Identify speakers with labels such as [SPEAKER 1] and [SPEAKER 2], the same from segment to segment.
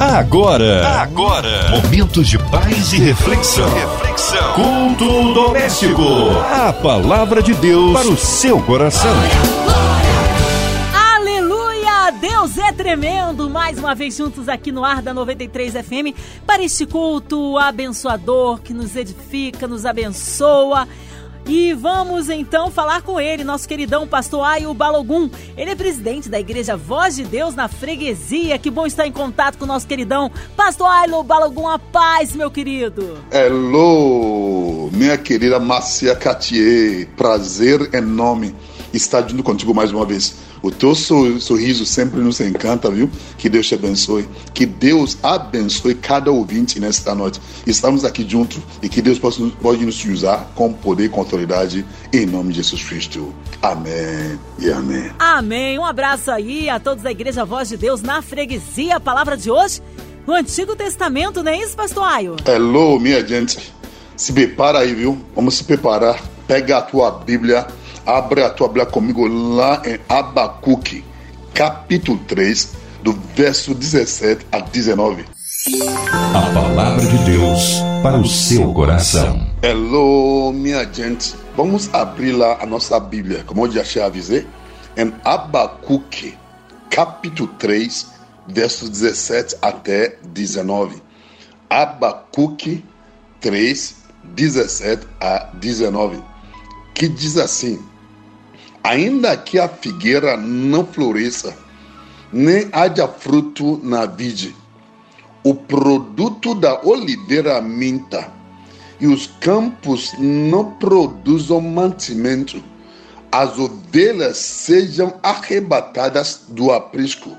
[SPEAKER 1] Agora, agora, momentos de paz e reflexão. Reflexão. Culto doméstico. A palavra de Deus para o seu coração.
[SPEAKER 2] Aleluia! Deus é tremendo! Mais uma vez juntos aqui no ar da 93 FM para este culto abençoador que nos edifica, nos abençoa e vamos então falar com ele, nosso queridão pastor Ayo Balogum. Ele é presidente da Igreja Voz de Deus na Freguesia. Que bom estar em contato com o nosso queridão pastor Ayo Balogum. A paz, meu querido.
[SPEAKER 3] Hello, minha querida Márcia Catier. Prazer enorme estar junto contigo mais uma vez. O teu sorriso sempre nos encanta, viu? Que Deus te abençoe. Que Deus abençoe cada ouvinte nesta noite. Estamos aqui juntos e que Deus possa, pode nos usar com poder e com autoridade em nome de Jesus Cristo. Amém e amém.
[SPEAKER 2] Amém. Um abraço aí a todos da Igreja Voz de Deus na freguesia. A palavra de hoje no Antigo Testamento, não é isso, pastor Ayo?
[SPEAKER 3] Hello, minha gente. Se prepara aí, viu? Vamos se preparar. Pega a tua Bíblia Abre a tua Bíblia comigo lá em Abacuque, capítulo 3, do verso 17 a 19.
[SPEAKER 1] A palavra de Deus para o seu coração.
[SPEAKER 3] Hello, minha gente. Vamos abrir lá a nossa Bíblia, como eu já avisei, em Abacuque, capítulo 3, verso 17 até 19. Abacuque 3, 17 a 19, que diz assim: Ainda que a figueira não floresça, nem haja fruto na vide, o produto da oliveira minta, e os campos não produzam mantimento, as ovelhas sejam arrebatadas do aprisco,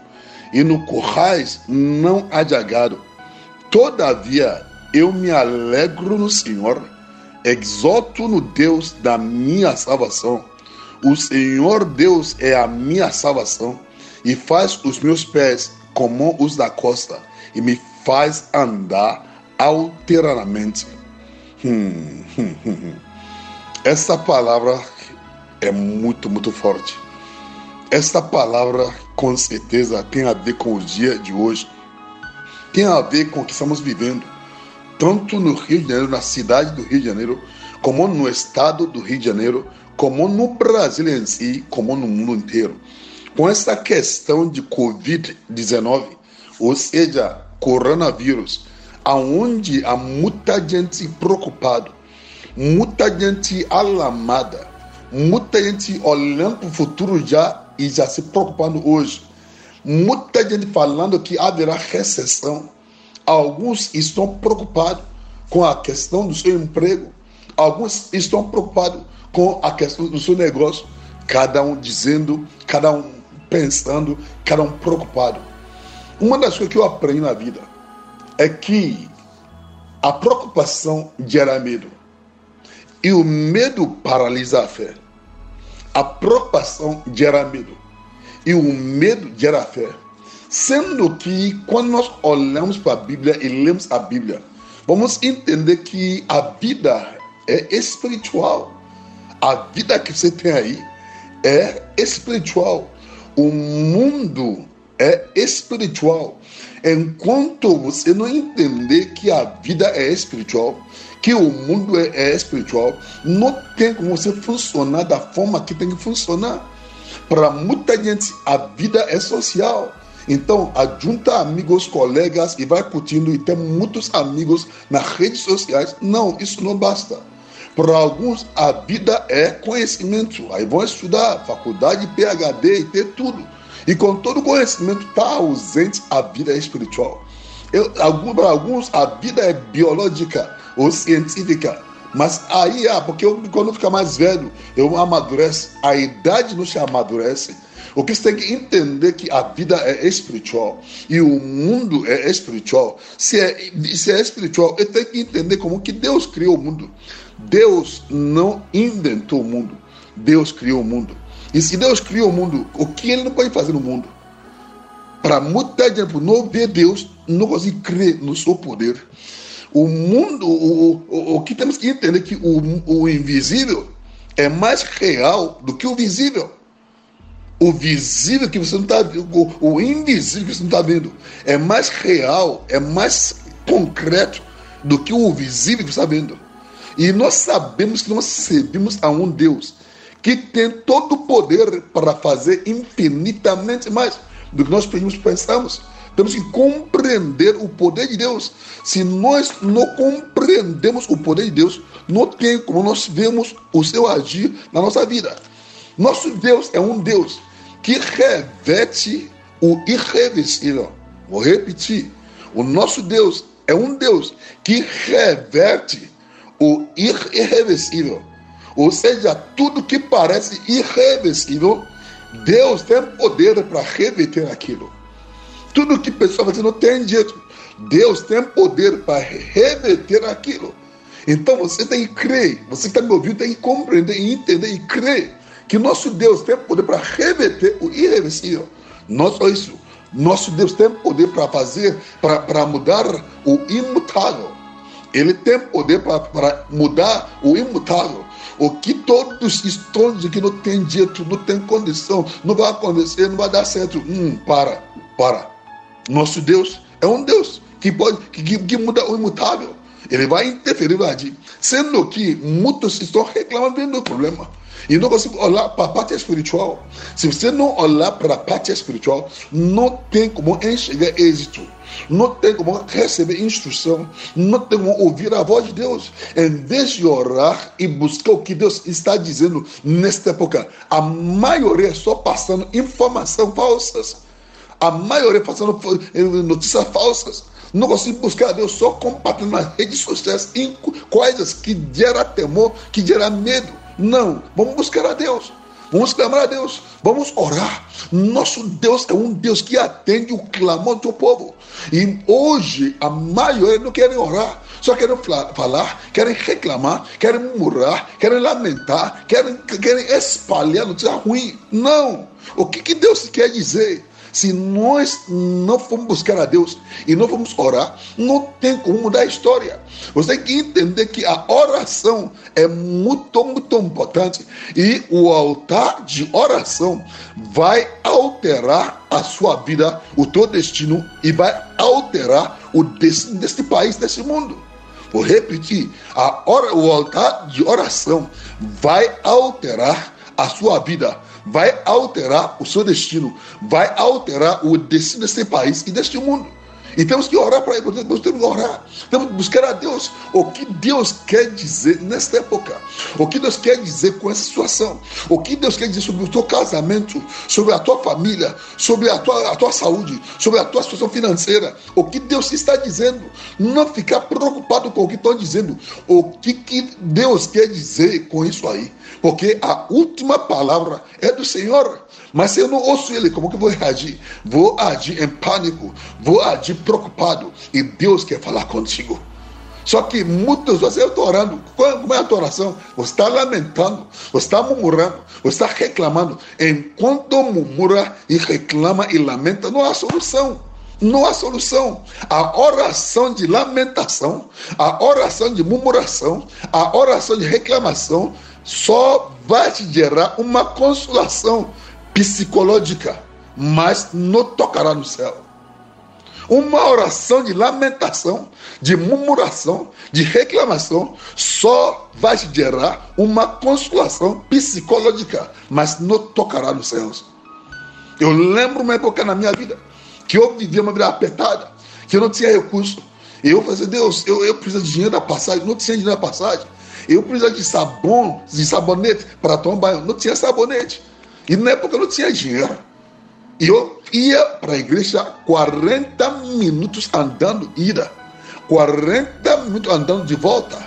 [SPEAKER 3] e no currais não haja gado. Todavia eu me alegro no Senhor, exalto no Deus da minha salvação o Senhor Deus é a minha salvação e faz os meus pés como os da costa e me faz andar alternadamente. Hum, hum, hum. Essa palavra é muito, muito forte. Esta palavra com certeza tem a ver com o dia de hoje, tem a ver com o que estamos vivendo, tanto no Rio de Janeiro, na cidade do Rio de Janeiro, como no estado do Rio de Janeiro, como no Brasil em si, como no mundo inteiro, com essa questão de Covid-19, ou seja, coronavírus, aonde há muita gente preocupada, muita gente alarmada, muita gente olhando para o futuro já e já se preocupando hoje, muita gente falando que haverá recessão. Alguns estão preocupados com a questão do seu emprego, alguns estão preocupados com a questão do seu negócio, cada um dizendo, cada um pensando, cada um preocupado. Uma das coisas que eu aprendi na vida é que a preocupação gera medo. E o medo paralisa a fé. A preocupação gera medo. E o medo gera fé. Sendo que quando nós olhamos para a Bíblia e lemos a Bíblia, vamos entender que a vida é espiritual. A vida que você tem aí é espiritual. O mundo é espiritual. Enquanto você não entender que a vida é espiritual, que o mundo é, é espiritual, não tem como você funcionar da forma que tem que funcionar. Para muita gente, a vida é social. Então, ajunta amigos, colegas e vai curtindo e tem muitos amigos nas redes sociais. Não, isso não basta. Para alguns, a vida é conhecimento. Aí vão estudar faculdade, PhD e ter tudo. E com todo conhecimento está ausente a vida espiritual. Para alguns, a vida é biológica ou científica. Mas aí, ah, porque eu, quando fica mais velho, eu amadureço. A idade não se amadurece. O que você tem que entender é que a vida é espiritual e o mundo é espiritual. Se é, se é espiritual, eu tenho que entender como que Deus criou o mundo. Deus não inventou o mundo, Deus criou o mundo. E se Deus criou o mundo, o que ele não pode fazer no mundo? Para muita gente não ver Deus, não consegue crer no seu poder. O mundo, o, o, o que temos que entender é que o, o invisível é mais real do que o visível. o visível que você não está vendo, o invisível que você não está vendo, é mais real, é mais concreto do que o visível que você está vendo. E nós sabemos que nós servimos a um Deus que tem todo o poder para fazer infinitamente mais do que nós pensamos. Temos que compreender o poder de Deus. Se nós não compreendemos o poder de Deus, não tem como nós vemos o seu agir na nossa vida. Nosso Deus é um Deus que reveste o irreversível. Vou repetir. O nosso Deus é um Deus que reverte o irreversível. Ou seja, tudo que parece irreversível, Deus tem poder para reverter aquilo. Tudo que a pessoa faz não tem jeito. Deus tem poder para reverter aquilo. Então você tem que crer, você que está me ouvindo tem que compreender entender e crer que nosso Deus tem poder para reverter o irreversível. Não só isso, nosso Deus tem poder para fazer, para mudar o imutável. Ele tem poder para mudar o imutável. O que todos estão que não tem jeito, não tem condição, não vai acontecer, não vai dar certo. Hum, para, para. Nosso Deus é um Deus que pode, que, que muda o imutável. Ele vai interferir, vai agir. Sendo que muitos estão reclamando do problema. E não consigo olhar para a parte espiritual. Se você não olhar para a parte espiritual, não tem como enxergar êxito. Não tem como receber instrução. Não tem como ouvir a voz de Deus. Em vez de orar e buscar o que Deus está dizendo nesta época, a maioria só passando informações falsas. A maioria passando notícias falsas. Não consigo buscar a Deus só compartilhando nas redes sociais coisas que geram temor, que geram medo. Não, vamos buscar a Deus. Vamos clamar a Deus, vamos orar. Nosso Deus é um Deus que atende o clamor do povo. E hoje a maioria não querem orar, só querem falar, querem reclamar, querem murmurar, querem lamentar, querem, querem espalhar notícia ruim. Não! O que, que Deus quer dizer? Se nós não formos buscar a Deus e não formos orar, não tem como mudar a história. Você tem que entender que a oração é muito, muito importante e o altar de oração vai alterar a sua vida, o teu destino e vai alterar o destino deste país, deste mundo. Vou repetir: a o altar de oração vai alterar a sua vida vai alterar o seu destino, vai alterar o destino desse país e deste mundo. E temos que orar para ele, temos que orar, temos que buscar a Deus. O que Deus quer dizer nesta época, o que Deus quer dizer com essa situação, o que Deus quer dizer sobre o teu casamento, sobre a tua família, sobre a tua, a tua saúde, sobre a tua situação financeira, o que Deus está dizendo. Não ficar preocupado com o que estão dizendo, o que, que Deus quer dizer com isso aí, porque a última palavra é do Senhor. Mas se eu não ouço ele, como que eu vou reagir? Vou agir em pânico, vou agir preocupado. E Deus quer falar contigo. Só que muitos você eu estou orando. Como é a tua oração? Você está lamentando, você está murmurando, você está reclamando. Enquanto murmura e reclama e lamenta, não há solução. Não há solução. A oração de lamentação, a oração de murmuração, a oração de reclamação só vai te gerar uma consolação psicológica, mas não tocará no céu. Uma oração de lamentação, de murmuração, de reclamação, só vai te gerar uma consolação psicológica, mas não tocará nos céus. Eu lembro uma época na minha vida que eu vivia uma vida apertada, que eu não tinha recurso. Eu falei, Deus, eu, eu preciso de dinheiro da passagem, não tinha dinheiro da passagem. Eu preciso de sabão, de sabonete para tomar banho, não tinha sabonete. E na época não tinha dinheiro. E eu ia para a igreja 40 minutos andando, ida. 40 minutos andando de volta.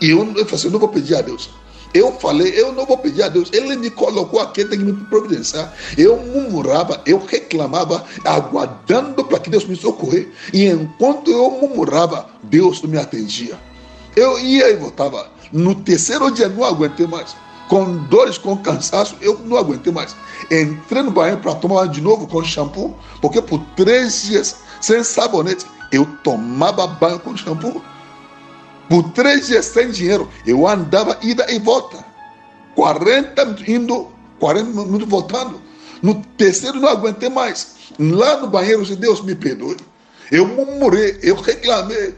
[SPEAKER 3] E eu, eu falei assim, eu não vou pedir a Deus. Eu falei, eu não vou pedir a Deus. Ele me colocou aqui, tem que me providenciar. Eu murmurava, eu reclamava, aguardando para que Deus me socorrer. E enquanto eu murmurava, Deus me atendia. Eu ia e voltava. No terceiro dia, não aguentei mais com dores, com cansaço, eu não aguentei mais. Entrei no banheiro para tomar de novo com shampoo, porque por três dias, sem sabonete, eu tomava banho com shampoo. Por três dias sem dinheiro, eu andava ida e volta. 40 minutos indo, 40 minutos voltando. No terceiro, não aguentei mais. Lá no banheiro, Deus me perdoe. Eu murmurei, eu reclamei.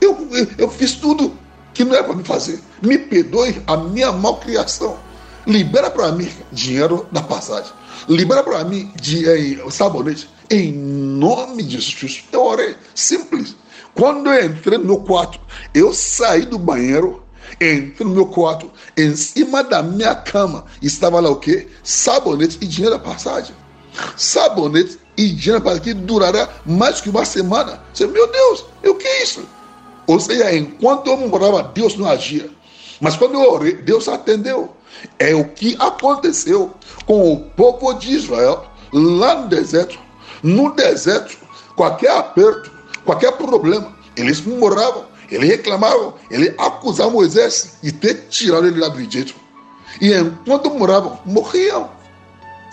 [SPEAKER 3] Eu, eu, eu fiz tudo que não é para me fazer. Me perdoe a minha malcriação. Libera para mim dinheiro da passagem. Libera para mim de, eh, sabonete. Em nome de Jesus. Eu orei. Simples. Quando eu entrei no meu quarto, eu saí do banheiro, entrei no meu quarto, em cima da minha cama estava lá o quê? Sabonete e dinheiro da passagem. Sabonete e dinheiro da passagem que durará mais que uma semana. Você, meu Deus, o que é isso? Ou seja, enquanto eu morava, Deus não agia. Mas quando eu orei, Deus atendeu. É o que aconteceu com o povo de Israel lá no deserto. No deserto, qualquer aperto, qualquer problema, eles moravam, eles reclamavam, eles acusavam Moisés de ter tirado ele lá do Egito. E enquanto moravam, morriam.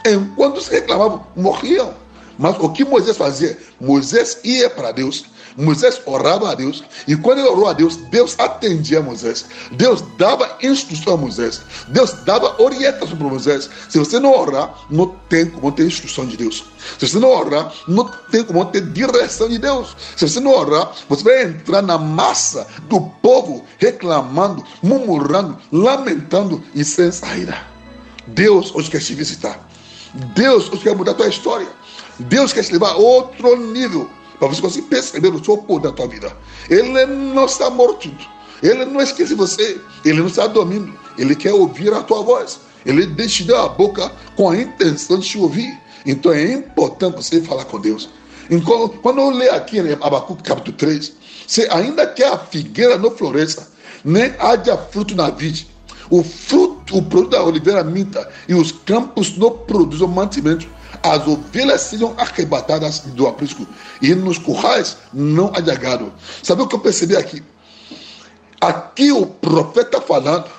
[SPEAKER 3] Enquanto se reclamavam, morriam. Mas o que Moisés fazia? Moisés ia para Deus Moisés orava a Deus e quando ele orou a Deus, Deus atendia Moisés. Deus dava instrução a Moisés. Deus dava orientação para Moisés. Se você não orar, não tem como ter instrução de Deus. Se você não orar, não tem como ter direção de Deus. Se você não orar, você vai entrar na massa do povo reclamando, murmurando, lamentando e sem saída. Deus hoje quer te visitar. Deus hoje quer mudar a tua história. Deus quer te levar a outro nível para você conseguir perceber o poder da tua vida. Ele não está morto. Ele não esquece você. Ele não está dormindo. Ele quer ouvir a tua voz. Ele deixa a boca com a intenção de te ouvir. Então é importante você falar com Deus. Então, quando eu leio aqui em Abacuque capítulo 3, você ainda que a figueira não floresça, nem haja fruto na vide, o fruto, o produto da oliveira minta e os campos não produzam mantimento, as ovelhas sejam arrebatadas do aprisco e nos currais não há gado. Sabe o que eu percebi aqui? Aqui o profeta falando.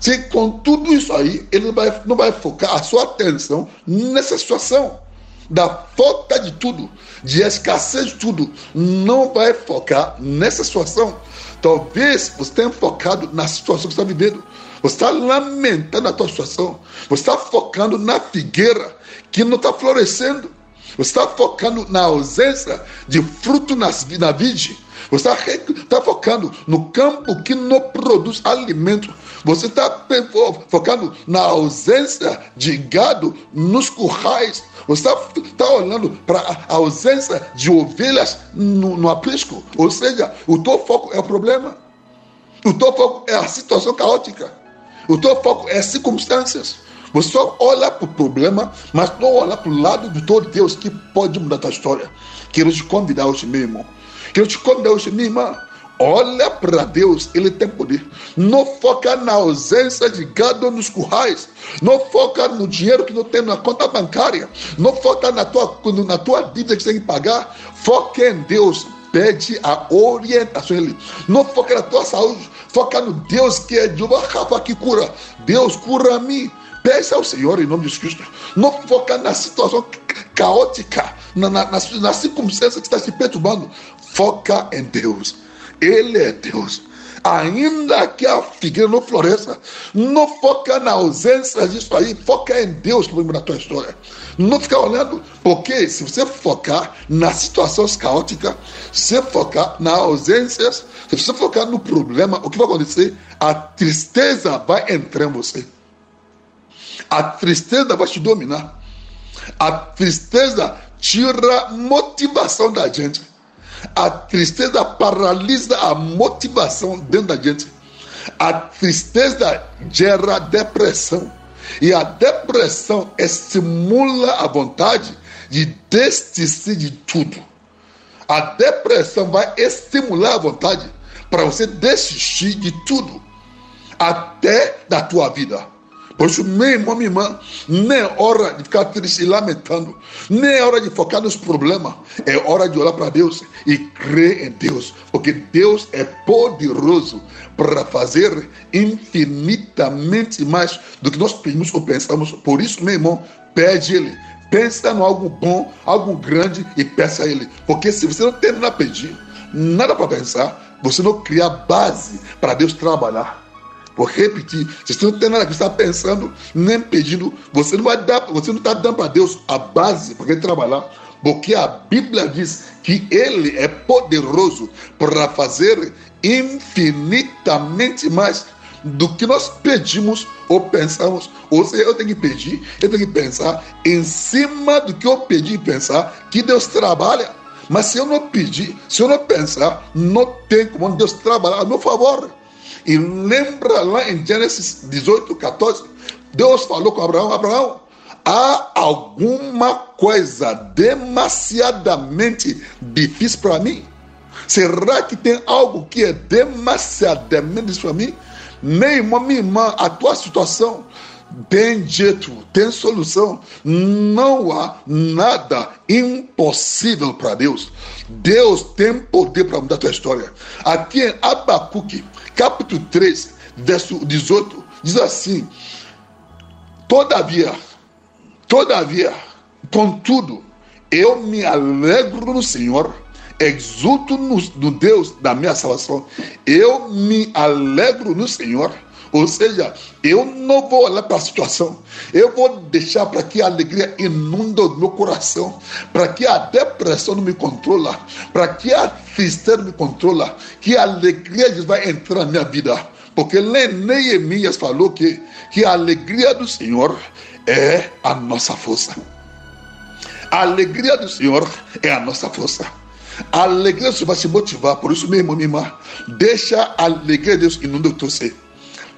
[SPEAKER 3] Se com tudo isso aí, ele não vai, não vai focar a sua atenção nessa situação da falta de tudo, de escassez de tudo, não vai focar nessa situação. Talvez você tenha focado na situação que está vivendo. Você está lamentando a tua situação. Você está focando na figueira que não está florescendo. Você está focando na ausência de fruto nas, na vide. Você está, está focando no campo que não produz alimento. Você está focando na ausência de gado nos currais. Você está, está olhando para a ausência de ovelhas no, no aprisco. Ou seja, o teu foco é o problema. O teu foco é a situação caótica. O teu foco é as circunstâncias. Você só olha para o problema, mas não olha para o lado do todo Deus que pode mudar a tua história. Quero te convidar hoje, meu irmão. Quero te convidar hoje, minha irmã. Olha para Deus, Ele tem poder. Não foca na ausência de gado nos currais. Não foca no dinheiro que não tem na conta bancária. Não foca na tua, na tua dívida que você tem que pagar. Foca em Deus. Pede a orientação dele. Não foca na tua saúde. Foca no Deus que é uma capa que cura. Deus cura a mim. Peça ao Senhor em nome de Cristo. Não focar na situação caótica, na, na, na, na circunstância que está se perturbando. Foca em Deus. Ele é Deus. Ainda que a figueira não floresça, não foca na ausência disso aí, foca em Deus que vai mudar a tua história. Não fica olhando, porque se você focar nas situações caóticas, se focar na ausência, se você focar no problema, o que vai acontecer? A tristeza vai entrar em você. A tristeza vai te dominar. A tristeza tira motivação da gente. A tristeza paralisa a motivação dentro da gente. A tristeza gera depressão. E a depressão estimula a vontade de desistir de tudo. A depressão vai estimular a vontade para você desistir de tudo, até da tua vida. Por isso, meu irmão, minha irmã, nem é hora de ficar triste e lamentando, nem é hora de focar nos problemas, é hora de olhar para Deus e crer em Deus, porque Deus é poderoso para fazer infinitamente mais do que nós pedimos ou pensamos. Por isso, meu irmão, pede Ele. Pensa no algo bom, algo grande e peça a Ele. Porque se você não tem nada a pedir, nada para pensar, você não cria base para Deus trabalhar. Vou repetir. Você não tem nada que estar pensando, nem pedindo. Você não vai dar, você não está dando para Deus a base para ele trabalhar. Porque a Bíblia diz que Ele é poderoso para fazer infinitamente mais do que nós pedimos ou pensamos. Ou seja, eu tenho que pedir, eu tenho que pensar em cima do que eu pedi e pensar que Deus trabalha. Mas se eu não pedir, se eu não pensar, não tem como Deus trabalhar a meu favor. E lembra lá em Gênesis 18, 14, Deus falou com Abraão: Abraão, há alguma coisa demasiadamente difícil para mim? Será que tem algo que é demasiadamente difícil para mim? Meu irmão, minha irmã, a tua situação tem jeito, tem solução. Não há nada impossível para Deus. Deus tem poder para mudar a tua história. Aqui em Abacuque, capítulo 3, verso 18, diz assim: Todavia, todavia, contudo, eu me alegro no Senhor, exulto no, no Deus da minha salvação. Eu me alegro no Senhor ou seja, eu não vou olhar para a situação, eu vou deixar para que a alegria inunda o meu coração, para que a depressão não me controla, para que a tristeza não me controla, que a alegria vai entrar na minha vida. Porque Neemias falou que, que a alegria do Senhor é a nossa força. A alegria do Senhor é a nossa força. A alegria do Senhor vai se motivar. Por isso, meu irmão, minha irmã, deixa a alegria de Deus inundar o teu ser.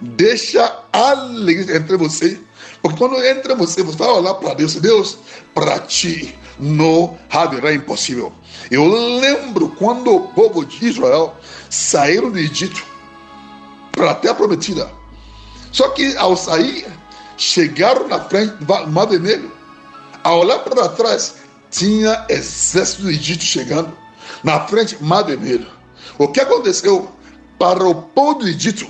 [SPEAKER 3] Deixa alegria entre você. Porque quando entra você, você vai olhar para Deus. Deus, para ti não haverá impossível. Eu lembro quando o povo de Israel saíram do Egito para a terra prometida. Só que ao sair, chegaram na frente do Mar Vermelho. Ao olhar para trás, tinha exército do Egito chegando. Na frente, Mar Vermelho. O que aconteceu? Para o povo do Egito,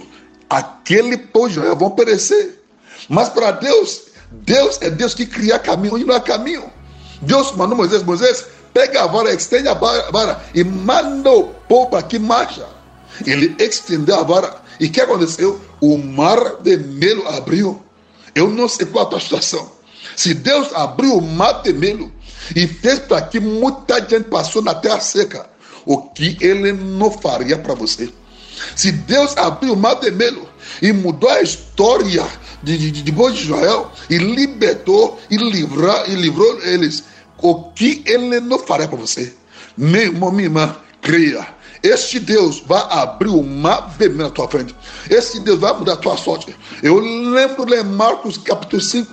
[SPEAKER 3] aquele povo de vão perecer. Mas para Deus, Deus é Deus que cria caminho onde não há caminho. Deus mandou Moisés, Moisés, pega a vara, estende a vara e manda o povo para que marcha. Ele estendeu a vara. E o que aconteceu? O mar vermelho abriu. Eu não sei qual a tua situação. Se Deus abriu o mar vermelho e fez para que muita gente passou na terra seca, o que ele não faria para você? Se Deus abriu o mar vermelho e mudou a história de, de, de, de Israel e libertou e, livrar, e livrou eles, o que ele não fará para você? Meu irmão, minha irmã, creia. Este Deus vai abrir o mar vermelho na tua frente. Este Deus vai mudar a tua sorte. Eu lembro de Marcos capítulo 5.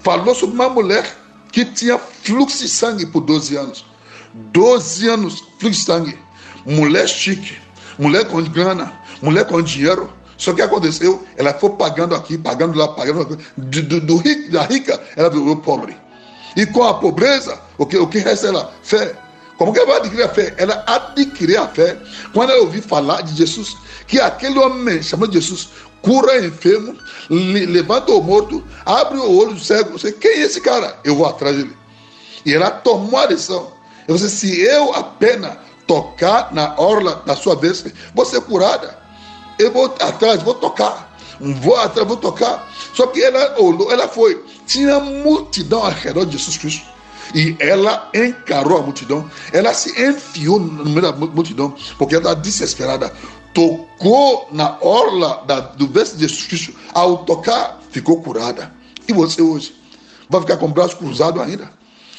[SPEAKER 3] Falou sobre uma mulher que tinha fluxo de sangue por 12 anos. 12 anos, fluxo de sangue. Mulher chique mulher com grana, mulher com dinheiro. Só que aconteceu, ela foi pagando aqui, pagando lá, pagando. Do, do, do rico, da rica, ela virou pobre. E com a pobreza, o que, o que resta ela? Fé. Como que ela vai adquirir a fé? Ela adquiriu a fé quando ela ouviu falar de Jesus, que aquele homem chamado Jesus cura enfermo, levanta o morto, abre o olho do cego. Você, quem é esse cara? Eu vou atrás dele. E ela tomou a lição. Eu disse, se eu apenas tocar na orla da sua vez, vou ser curada. Eu vou atrás, vou tocar. Vou atrás, vou tocar. Só que ela olhou, ela foi. Tinha multidão ao redor de Jesus Cristo. E ela encarou a multidão. Ela se enfiou no meio da multidão, porque ela desesperada. Tocou na orla da, do verso de Jesus Cristo. Ao tocar, ficou curada. E você hoje? Vai ficar com o braço cruzado ainda?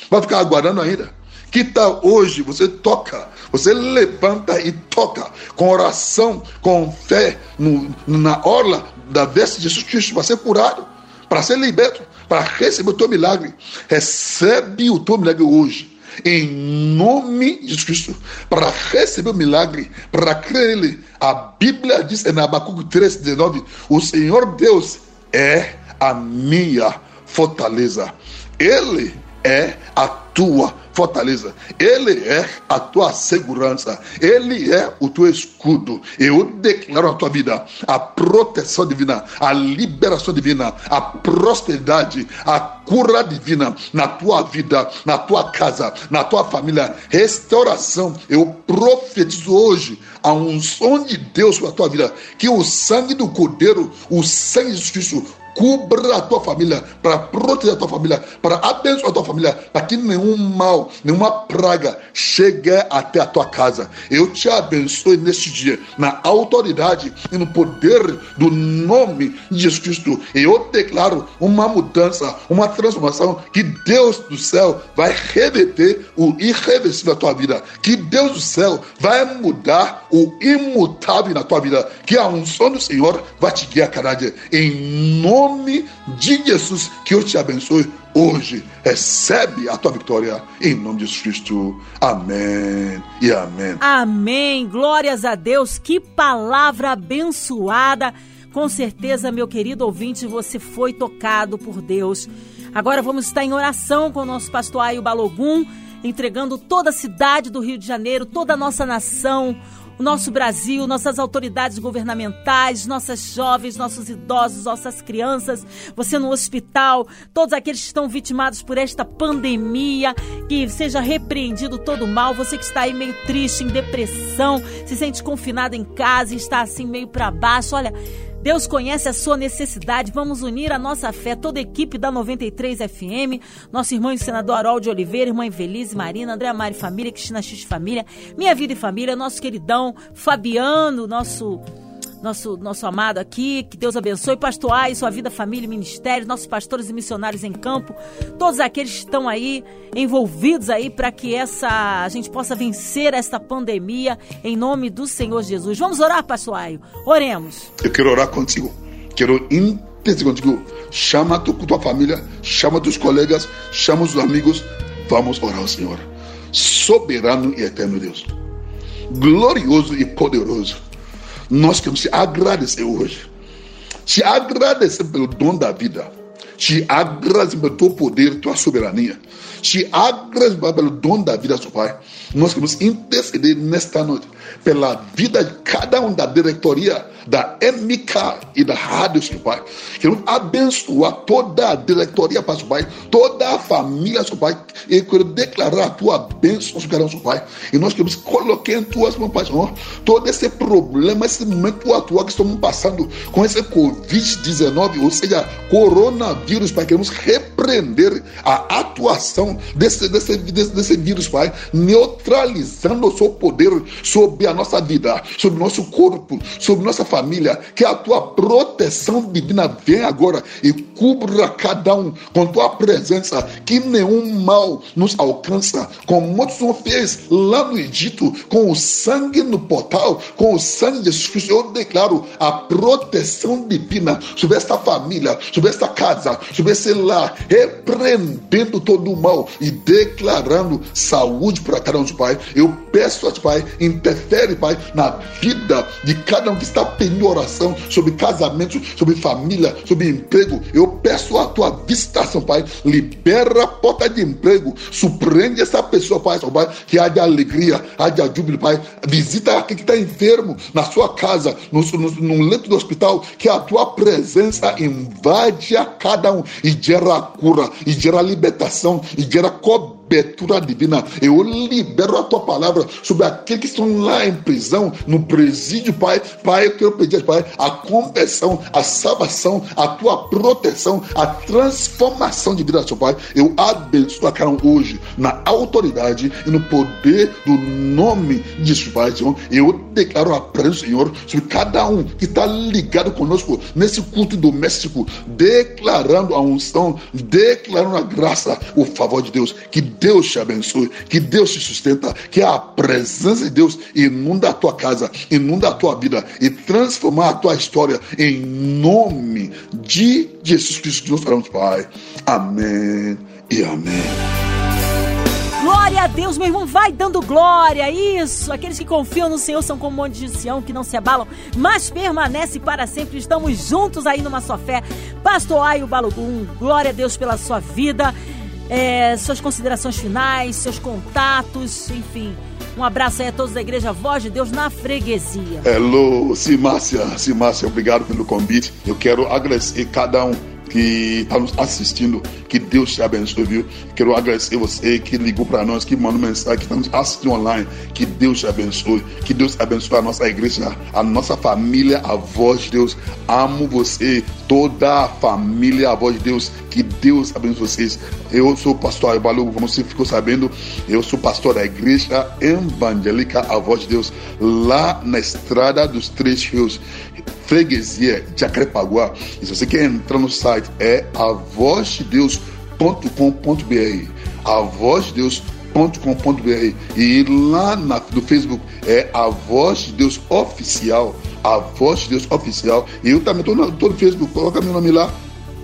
[SPEAKER 3] Vai ficar aguardando ainda? Que tal hoje você toca, você levanta e toca com oração, com fé no, na orla da veste de Jesus Cristo para ser curado, para ser liberto, para receber o teu milagre. Recebe o teu milagre hoje em nome de Jesus Cristo, para receber o milagre, para crer nele. A Bíblia diz em Abacuque 3, 19: O Senhor Deus é a minha fortaleza, Ele é a tua fortaleza, Ele é a tua segurança, Ele é o teu escudo. Eu declaro a tua vida a proteção divina, a liberação divina, a prosperidade, a cura divina na tua vida, na tua casa, na tua família, restauração. Eu profetizo hoje a unção de Deus para a tua vida, que o sangue do Cordeiro, o sangue de Jesus Cristo, cubra a tua família, para proteger a tua família, para abençoar a tua família, para que nenhum mal, nenhuma praga chegue até a tua casa. Eu te abençoe neste dia, na autoridade e no poder do nome de Jesus Cristo. E eu declaro uma mudança, uma transformação, que Deus do céu vai reverter o irreversível na tua vida, que Deus do céu vai mudar o imutável na tua vida, que a unção do Senhor vai te guiar cada dia. Em nome de Jesus, que eu te abençoe hoje. Recebe a tua vitória em nome de Jesus Cristo. Amém e amém.
[SPEAKER 2] Amém. Glórias a Deus. Que palavra abençoada. Com certeza, meu querido ouvinte, você foi tocado por Deus. Agora vamos estar em oração com o nosso pastor Aio Balogum, entregando toda a cidade do Rio de Janeiro, toda a nossa nação, o nosso Brasil, nossas autoridades governamentais, nossas jovens, nossos idosos, nossas crianças, você no hospital, todos aqueles que estão vitimados por esta pandemia, que seja repreendido todo o mal, você que está aí meio triste, em depressão, se sente confinado em casa e está assim meio para baixo, olha, Deus conhece a sua necessidade. Vamos unir a nossa fé, toda a equipe da 93 FM, nosso irmão e senador Harold Oliveira, irmã Invelise, Marina, André Mari Família, Cristina X Família, Minha Vida e Família, nosso queridão Fabiano, nosso nosso, nosso amado aqui, que Deus abençoe, pastor Ai, sua vida, família ministério, nossos pastores e missionários em campo, todos aqueles que estão aí envolvidos aí para que essa a gente possa vencer esta pandemia em nome do Senhor Jesus. Vamos orar, pastor Aio? Oremos.
[SPEAKER 3] Eu quero orar contigo. Quero interceder contigo. Chama a tua família, chama teus colegas, chama os amigos. Vamos orar ao Senhor. Soberano e eterno Deus. Glorioso e poderoso nós queremos te agradecer hoje. Te agradecer pelo dom da vida. Te agradecer pelo teu poder, tua soberania. Te agradecer pelo dom da vida, seu Pai. Nós queremos interceder nesta noite pela vida de cada um da diretoria da MK e da Rádio, seu Pai. Queremos abençoar toda a diretoria, Pai, seu Pai, toda a família, seu Pai, e quero declarar a tua bênção, seu Pai. E nós queremos colocar em tuas mãos, Pai, Senhor, todo esse problema, esse momento atual que estamos passando com esse Covid-19, ou seja, coronavírus, Pai, queremos repreender a atuação desse, desse, desse, desse vírus, Pai, neutralizando o seu poder sobre a nossa vida, sobre o nosso corpo, sobre nossa família, que a tua proteção divina venha agora e cubra cada um com tua presença, que nenhum mal nos alcança, como Moisés fez lá no Egito, com o sangue no portal, com o sangue de Jesus Cristo. Eu declaro a proteção divina sobre esta família, sobre esta casa, sobre esse lar, repreendendo todo o mal e declarando saúde para cada um, Pai. Eu peço a Pai, interfere, Pai, na vida de cada um que está pedindo oração sobre casamento, sobre família, sobre emprego. Eu peço a tua visitação, Pai. Libera a porta de emprego. Surpreende essa pessoa, Pai, Pai que de alegria, de júbilo, Pai. Visita aquele que está enfermo na sua casa, no, no, no leito do hospital. Que a tua presença invade a cada e gera cura, e gera libertação, e gera cobertura cobertura divina. Eu libero a tua palavra sobre aqueles que estão lá em prisão, no presídio, Pai. Pai, eu quero pedir, Pai, a conversão, a salvação, a tua proteção, a transformação de vida, seu Pai. Eu abençoo a cara hoje, na autoridade e no poder do nome de Jesus, Pai, Senhor. Eu declaro a presença, Senhor, sobre cada um que está ligado conosco nesse culto doméstico, declarando a unção, declarando a graça, o favor de Deus. Que Deus te abençoe, que Deus te sustenta, que a presença de Deus inunda a tua casa, inunda a tua vida e transformar a tua história em nome de Jesus Cristo que nós falamos, Pai. Amém e amém.
[SPEAKER 2] Glória a Deus, meu irmão, vai dando glória, isso. Aqueles que confiam no Senhor são como monte de Sião, que não se abalam, mas permanece para sempre. Estamos juntos aí numa só fé. Pastor Aio Balogum, glória a Deus pela sua vida. É, suas considerações finais, seus contatos, enfim. Um abraço aí a todos da Igreja Voz de Deus na freguesia.
[SPEAKER 3] Hello, Simácia, Simácia, obrigado pelo convite. Eu quero agradecer cada um que está nos assistindo. Que Deus te abençoe, viu? Quero agradecer você que ligou para nós, que mandou mensagem, que está nos assistindo online. Que Deus te abençoe. Que Deus abençoe a nossa igreja, a nossa família, a voz de Deus. Amo você, toda a família, a voz de Deus. Que Deus abençoe vocês. Eu sou o pastor Aibalu, como você ficou sabendo, eu sou pastor da igreja evangélica A Voz de Deus, lá na estrada dos Três Rios freguesia de Acrepaguá. E se você quer entrar no site, é avozdedeus.com.br. avozdedeus.com.br e lá na, no Facebook é a Voz de Deus Oficial. A Voz de Deus Oficial. E eu também estou no, no Facebook, coloca meu nome lá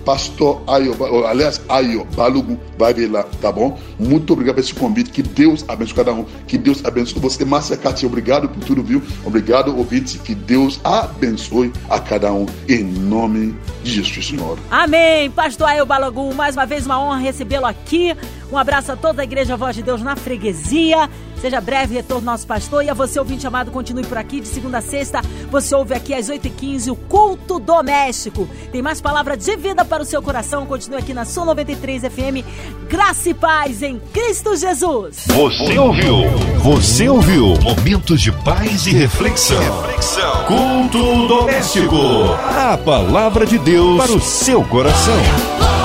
[SPEAKER 3] pastor Ayo, aliás, Ayo Balogun, vai ver lá, tá bom? Muito obrigado por esse convite, que Deus abençoe cada um, que Deus abençoe você, Márcia Cátia, obrigado por tudo, viu? Obrigado, ouvinte, que Deus abençoe a cada um, em nome de Jesus, Senhor.
[SPEAKER 2] Amém, pastor Ayo Balogun, mais uma vez uma honra recebê-lo aqui, um abraço a toda a Igreja Voz de Deus na freguesia, Seja breve retorno nosso pastor. E a você, ouvinte amado, continue por aqui de segunda a sexta. Você ouve aqui às 8h15 o culto doméstico. Tem mais palavra de vida para o seu coração. Continue aqui na Sul 93 FM. Graça e paz em Cristo Jesus.
[SPEAKER 1] Você ouviu? Você ouviu? Momentos de paz e reflexão. reflexão. Culto doméstico. A palavra de Deus para o seu coração.